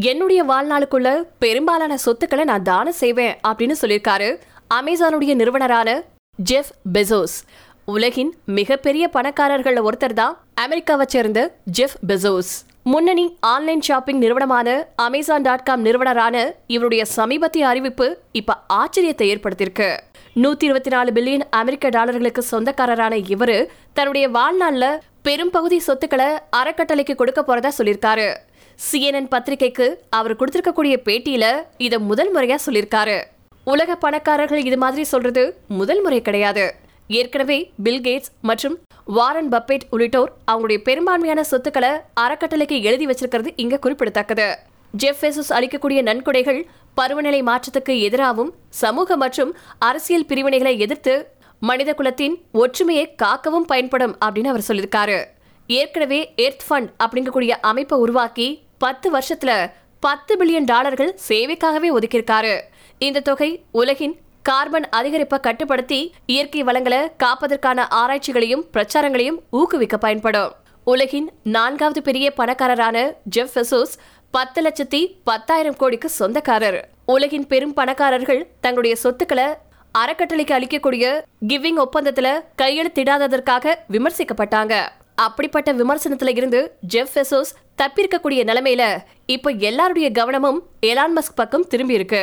என்னுடைய வாழ்நாளுக்குள்ள பெரும்பாலான சொத்துக்களை நான் தானம் செய்வேன் அப்படின்னு சொல்லியிருக்காரு. அமேசானுடைய நிறுவனரான ஜெஃப் பெசோஸ். உலகின் மிகப்பெரிய பணக்காரர்கள் ஒருத்தர் தான் அமெரிக்காவை சேர்ந்த ஜெஃப் பெசோஸ். முன்னணி ஆன்லைன் ஷாப்பிங் நிறுவனமான அமேசான் டாட் காம் நிறுவனரான இவருடைய சமீபத்திய அறிவிப்பு இப்ப ஆச்சரியத்தை ஏற்படுத்தியிருக்கு. நூத்தி இருபத்தி நாலு பில்லியன் அமெரிக்க டாலர்களுக்கு சொந்தக்காரரான இவரு தன்னுடைய வாழ்நாளில் பெரும்பகுதி சொத்துக்களை அறக்கட்டளைக்கு கொடுக்க போறதா சொல்லியிருக்காரு. சிஎன்என் பத்திரிகைக்கு அவர் கொடுத்திருக்கக்கூடிய பேட்டியில இதை முதல் முறையா சொல்லியிருக்காரு. உலக பணக்காரர்கள் இது மாதிரி சொல்றது முதல் முறை கிடையாது. ஏற்கனவே பில் கேட்ஸ் மற்றும் வாரன் பப்பேட் உள்ளிட்டோர் அவங்களுடைய பெரும்பான்மையான சொத்துக்களை அறக்கட்டளைக்கு எழுதி வச்சிருக்கிறது இங்க குறிப்பிடத்தக்கது. ஜெஃப் பெசோஸ் அளிக்கக்கூடிய நன்கொடைகள் பருவநிலை மாற்றத்துக்கு எதிராகவும் சமூக மற்றும் அரசியல் பிரிவினைகளை எதிர்த்து மனித குலத்தின் ஒற்றுமையை காக்கவும் பயன்படும் அப்படின்னு அவர் சொல்லியிருக்காரு. ஏற்கனவே எர்த் ஃபண்ட் அப்படிங்கக்கூடிய அமைப்பை உருவாக்கி பத்து வருஷத்துல பத்து பில்லியன் டாலர்கள் சேவைக்காகவே ஒதுக்கியிருக்காரு. இந்த தொகை உலகின் கார்பன் அதிகரிப்பை கட்டுப்படுத்தி இயற்கை வளங்களை காப்பதற்கான ஆராய்ச்சிகளையும் பிரச்சாரங்களையும் ஊக்குவிக்க பயன்படும். உலகின் நான்காவது பெரிய பணக்காரரான ஜெஃப் பெசோஸ் பத்து லட்சத்தி பத்தாயிரம் கோடிக்கு சொந்தக்காரர். உலகின் பெரும் பணக்காரர்கள் தங்களுடைய சொத்துக்களை அறக்கட்டளைக்கு அளிக்கக்கூடிய கிவிங் ஒப்பந்தத்துல கையெழுத்திடாததற்காக விமர்சிக்கப்பட்டாங்க. அப்படிப்பட்ட விமர்சனத்துல இருந்து ஜெஃப் பெசோஸ் தப்பிருக்கக்கூடிய நிலைமையில இப்போ எல்லாருடைய கவனமும் எலான் மஸ்க் பக்கம் திரும்பி இருக்கு.